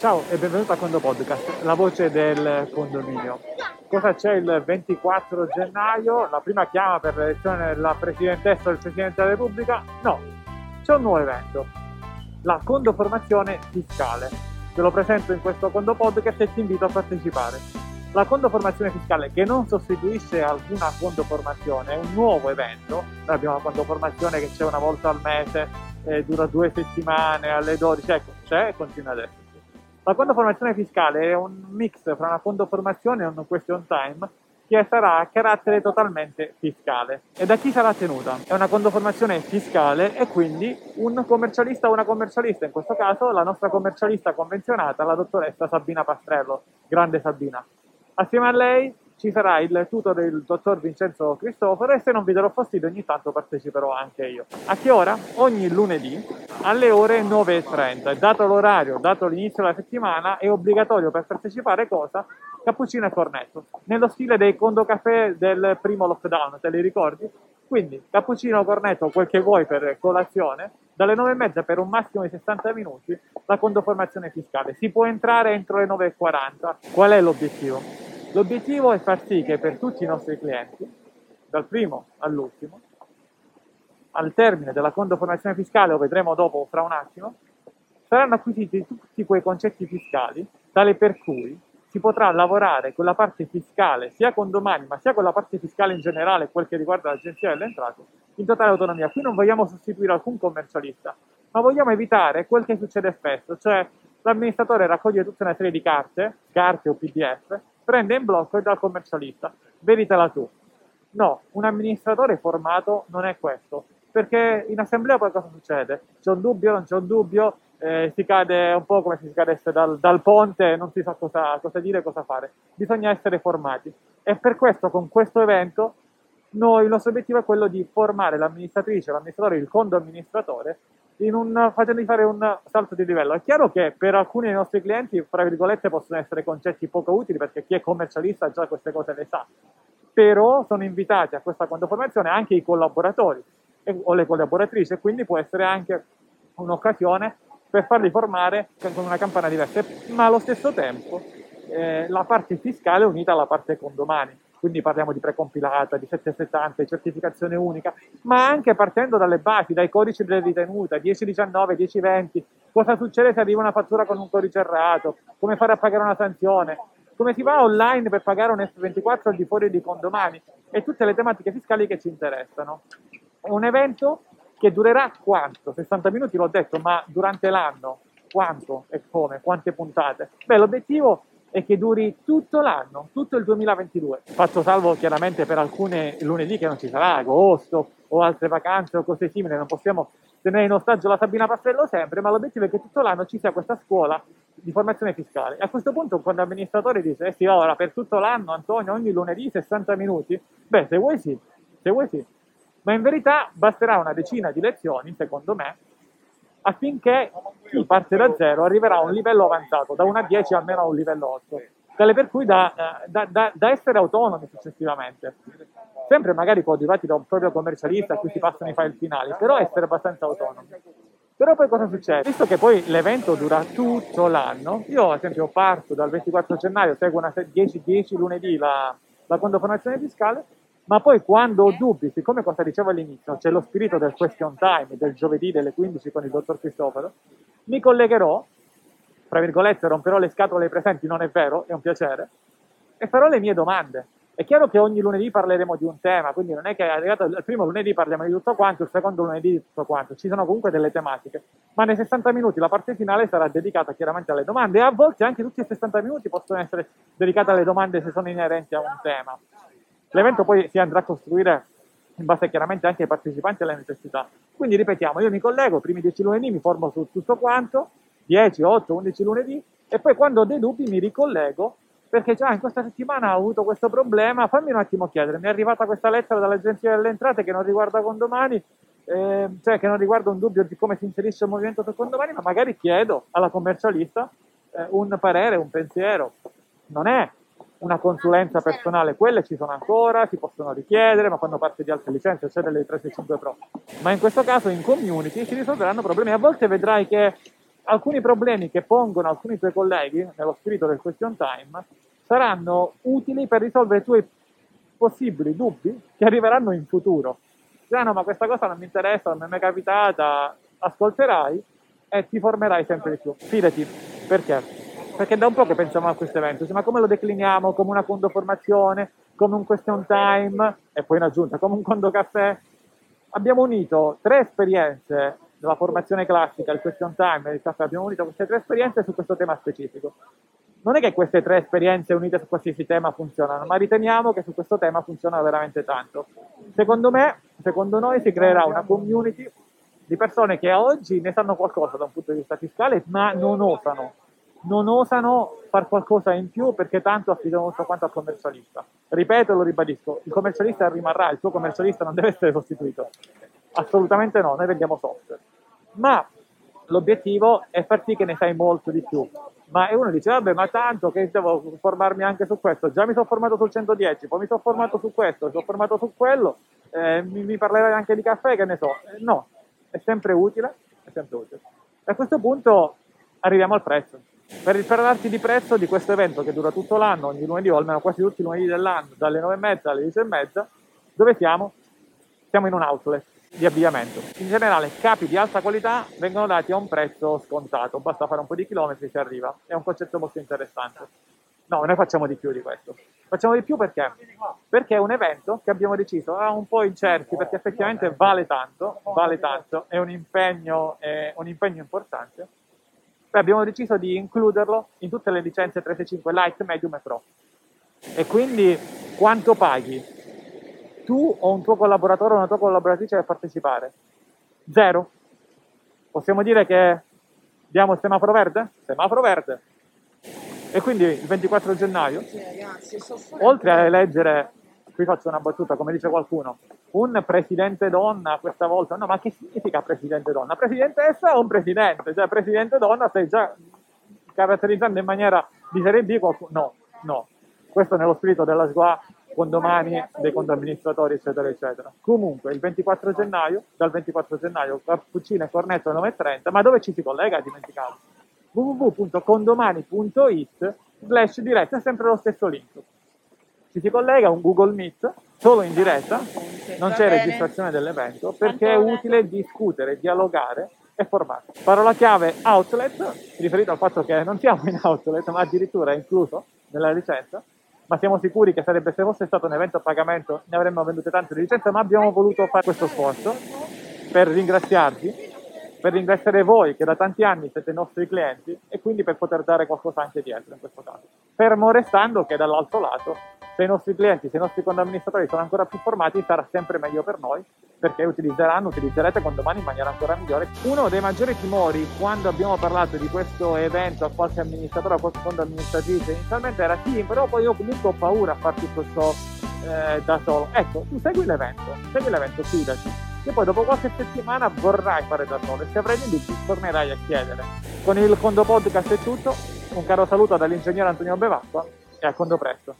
Ciao e benvenuto a Condo Podcast, la voce del condominio. Cosa c'è il 24 gennaio? La prima chiama per l'elezione della presidentessa del Presidente della Repubblica? No, c'è un nuovo evento, la condoformazione fiscale. Te lo presento in questo Condo Podcast e ti invito a partecipare. La condoformazione fiscale, che non sostituisce alcuna condoformazione, è un nuovo evento. Noi abbiamo la condoformazione che c'è una volta al mese, eh, dura due settimane, alle 12, ecco, c'è e continua adesso. La condoformazione fiscale è un mix fra una condoformazione e un question time che sarà a carattere totalmente fiscale. E da chi sarà tenuta? È una condoformazione fiscale e quindi un commercialista o una commercialista, in questo caso la nostra commercialista convenzionata, la dottoressa Sabina Pastrello, grande Sabina. Assieme a lei ci sarà il tutor del dottor Vincenzo Cristoforo e se non vi darò fastidio ogni tanto parteciperò anche io. A che ora? Ogni lunedì alle ore 9.30. Dato l'orario, dato l'inizio della settimana, è obbligatorio per partecipare cosa? Cappuccino e cornetto, nello stile dei condo caffè del primo lockdown, te li ricordi? Quindi cappuccino, cornetto, quel che vuoi per colazione, dalle 9.30 per un massimo di 60 minuti la condoformazione fiscale. Si può entrare entro le 9.40. Qual è l'obiettivo? L'obiettivo è far sì che per tutti i nostri clienti, dal primo all'ultimo, al termine della condoformazione fiscale, lo vedremo dopo fra un attimo, saranno acquisiti tutti quei concetti fiscali tale per cui si potrà lavorare con la parte fiscale sia con domani ma sia con la parte fiscale in generale, quel che riguarda l'agenzia delle entrate, in totale autonomia. Qui non vogliamo sostituire alcun commercialista, ma vogliamo evitare quel che succede spesso, cioè l'amministratore raccoglie tutta una serie di carte, carte o PDF, prende in blocco e dà al commercialista. Veditela tu. No, un amministratore formato non è questo, perché in assemblea poi cosa succede? C'è un dubbio, non c'è un dubbio, eh, si cade un po' come se si cadesse dal, dal ponte, non si sa cosa, cosa dire, cosa fare. Bisogna essere formati. E per questo, con questo evento, noi, il nostro obiettivo è quello di formare l'amministratrice, l'amministratore, il condo amministratore un, facendogli fare un salto di livello. È chiaro che per alcuni dei nostri clienti, fra virgolette, possono essere concetti poco utili perché chi è commercialista già queste cose le sa, però sono invitati a questa condoformazione anche i collaboratori o le collaboratrici e quindi può essere anche un'occasione per farli formare con una campana diversa, ma allo stesso tempo eh, la parte fiscale è unita alla parte condomani quindi parliamo di precompilata, di 770, di certificazione unica, ma anche partendo dalle basi, dai codici delle ritenute, 1019, 1020, cosa succede se arriva una fattura con un codice errato, come fare a pagare una sanzione, come si va online per pagare un F24 al di fuori di condomani e tutte le tematiche fiscali che ci interessano. Un evento che durerà quanto? 60 minuti l'ho detto, ma durante l'anno quanto e come? Quante puntate? Beh, l'obiettivo e che duri tutto l'anno, tutto il 2022. Fatto salvo chiaramente per alcune lunedì che non ci sarà, agosto o altre vacanze o cose simili, non possiamo tenere in ostaggio la Sabina Pastello sempre, ma l'obiettivo è che tutto l'anno ci sia questa scuola di formazione fiscale. A questo punto quando l'amministratore dice, eh sì, ora per tutto l'anno Antonio, ogni lunedì 60 minuti, beh, se vuoi sì, se vuoi sì. Ma in verità basterà una decina di lezioni, secondo me, affinché chi parte da zero arriverà a un livello avanzato, da 1 a 10 almeno a un livello 8, tale per cui da, da, da, da essere autonomi successivamente. Sempre magari coadiuvati da un proprio commercialista a cui si passano i file finali, però essere abbastanza autonomi. Però poi cosa succede? Visto che poi l'evento dura tutto l'anno, io ad esempio parto dal 24 gennaio, seguo una 10-10 lunedì la, la condofonazione fiscale, ma poi quando ho dubbi, siccome cosa dicevo all'inizio, c'è lo spirito del question time del giovedì delle 15 con il dottor Cristoforo, mi collegherò, tra virgolette, romperò le scatole ai presenti, non è vero, è un piacere, e farò le mie domande. È chiaro che ogni lunedì parleremo di un tema, quindi non è che arrivato il primo lunedì parliamo di tutto quanto, il secondo lunedì di tutto quanto, ci sono comunque delle tematiche, ma nei 60 minuti la parte finale sarà dedicata chiaramente alle domande e a volte anche tutti i 60 minuti possono essere dedicati alle domande se sono inerenti a un tema. L'evento poi si andrà a costruire in base chiaramente anche ai partecipanti e alle necessità. Quindi ripetiamo, io mi collego, i primi 10 lunedì mi formo su tutto quanto, 10, 8, 11 lunedì, e poi quando ho dei dubbi mi ricollego perché già in questa settimana ho avuto questo problema, fammi un attimo chiedere, mi è arrivata questa lettera dall'Agenzia delle Entrate che non riguarda condomani, eh, cioè che non riguarda un dubbio di come si inserisce il movimento su condomani, ma magari chiedo alla commercialista eh, un parere, un pensiero. Non è una consulenza personale, quelle ci sono ancora, si possono richiedere, ma quando parte di altre licenze, cioè delle 365 Pro. Ma in questo caso in community si risolveranno problemi. A volte vedrai che alcuni problemi che pongono alcuni tuoi colleghi, nello spirito del question time, saranno utili per risolvere i tuoi possibili dubbi che arriveranno in futuro. Ah no, ma questa cosa non mi interessa, non mi è mai capitata, ascolterai e ti formerai sempre di più. Fidati, perché? Perché da un po' che pensiamo a questo evento, ma come lo decliniamo? Come una condoformazione, come un question time e poi in aggiunta come un condo caffè? Abbiamo unito tre esperienze della formazione classica, il question time e il caffè, abbiamo unito queste tre esperienze su questo tema specifico. Non è che queste tre esperienze unite su qualsiasi tema funzionano, ma riteniamo che su questo tema funziona veramente tanto. Secondo me, secondo noi si creerà una community di persone che oggi ne sanno qualcosa da un punto di vista fiscale, ma non osano, non osano fare qualcosa in più perché tanto affidano tutto quanto al commercialista. Ripeto e lo ribadisco, il commercialista rimarrà, il tuo commercialista non deve essere sostituito. Assolutamente no, noi vendiamo software. Ma l'obiettivo è far sì che ne sai molto di più. Ma uno dice, vabbè, ma tanto che devo formarmi anche su questo. Già mi sono formato sul 110, poi mi sono formato su questo, mi sono formato su quello, eh, mi, mi, parlerai anche di caffè, che ne so. Eh, no, è sempre utile, è sempre utile. E a questo punto arriviamo al prezzo. Per parlarti di prezzo di questo evento che dura tutto l'anno, ogni lunedì o almeno quasi tutti i lunedì dell'anno, dalle 9.30 alle 10.30, dove siamo? Siamo in un outlet di avviamento. In generale capi di alta qualità vengono dati a un prezzo scontato, basta fare un po' di chilometri e si arriva. È un concetto molto interessante. No, noi facciamo di più di questo. Facciamo di più perché? Perché è un evento che abbiamo deciso, era un po' incerti, perché effettivamente vale tanto, vale tanto, è un impegno, è un impegno importante. Poi abbiamo deciso di includerlo in tutte le licenze 365 Light, Medium e Pro. E quindi quanto paghi? tu o un tuo collaboratore o una tua collaboratrice per partecipare? Zero. Possiamo dire che diamo il semaforo verde? Semaforo verde. E quindi il 24 gennaio, oltre a eleggere, qui faccio una battuta, come dice qualcuno, un presidente donna questa volta, no, ma che significa presidente donna? Presidentessa o un presidente? Cioè, presidente donna stai già caratterizzando in maniera di serie B qualcuno? No, no. Questo nello spirito della SGUA condomani dei condoamministratori, eccetera, eccetera. Comunque, il 24 gennaio, dal 24 gennaio, cappuccino e cornetto alle 9.30, ma dove ci si collega? Dimenticavo. www.condomani.it slash diretta, sempre lo stesso link. Ci si collega un Google Meet, solo in diretta, non c'è registrazione dell'evento, perché è utile discutere, dialogare e formarsi. Parola chiave outlet, riferito al fatto che non siamo in outlet, ma addirittura è incluso nella licenza, ma siamo sicuri che sarebbe, se fosse stato un evento a pagamento ne avremmo vendute tante di licenze, ma abbiamo voluto fare questo sforzo per ringraziarvi, per ringraziare voi che da tanti anni siete i nostri clienti e quindi per poter dare qualcosa anche dietro in questo caso. Fermo restando che dall'altro lato se i nostri clienti, se i nostri condoamministratori sono ancora più formati, sarà sempre meglio per noi perché utilizzeranno, utilizzerete condomani in maniera ancora migliore. Uno dei maggiori timori quando abbiamo parlato di questo evento a qualche amministratore, a qualche fondo amministratrice, inizialmente era sì, però poi io comunque ho paura a tutto ciò eh, da solo. Ecco, tu segui l'evento, segui l'evento, fidati. E poi dopo qualche settimana vorrai fare da solo e se avrai dei dubbi tornerai a chiedere. Con il Condo Podcast è tutto, un caro saluto dall'ingegnere Antonio Bevacqua e a Condo presto.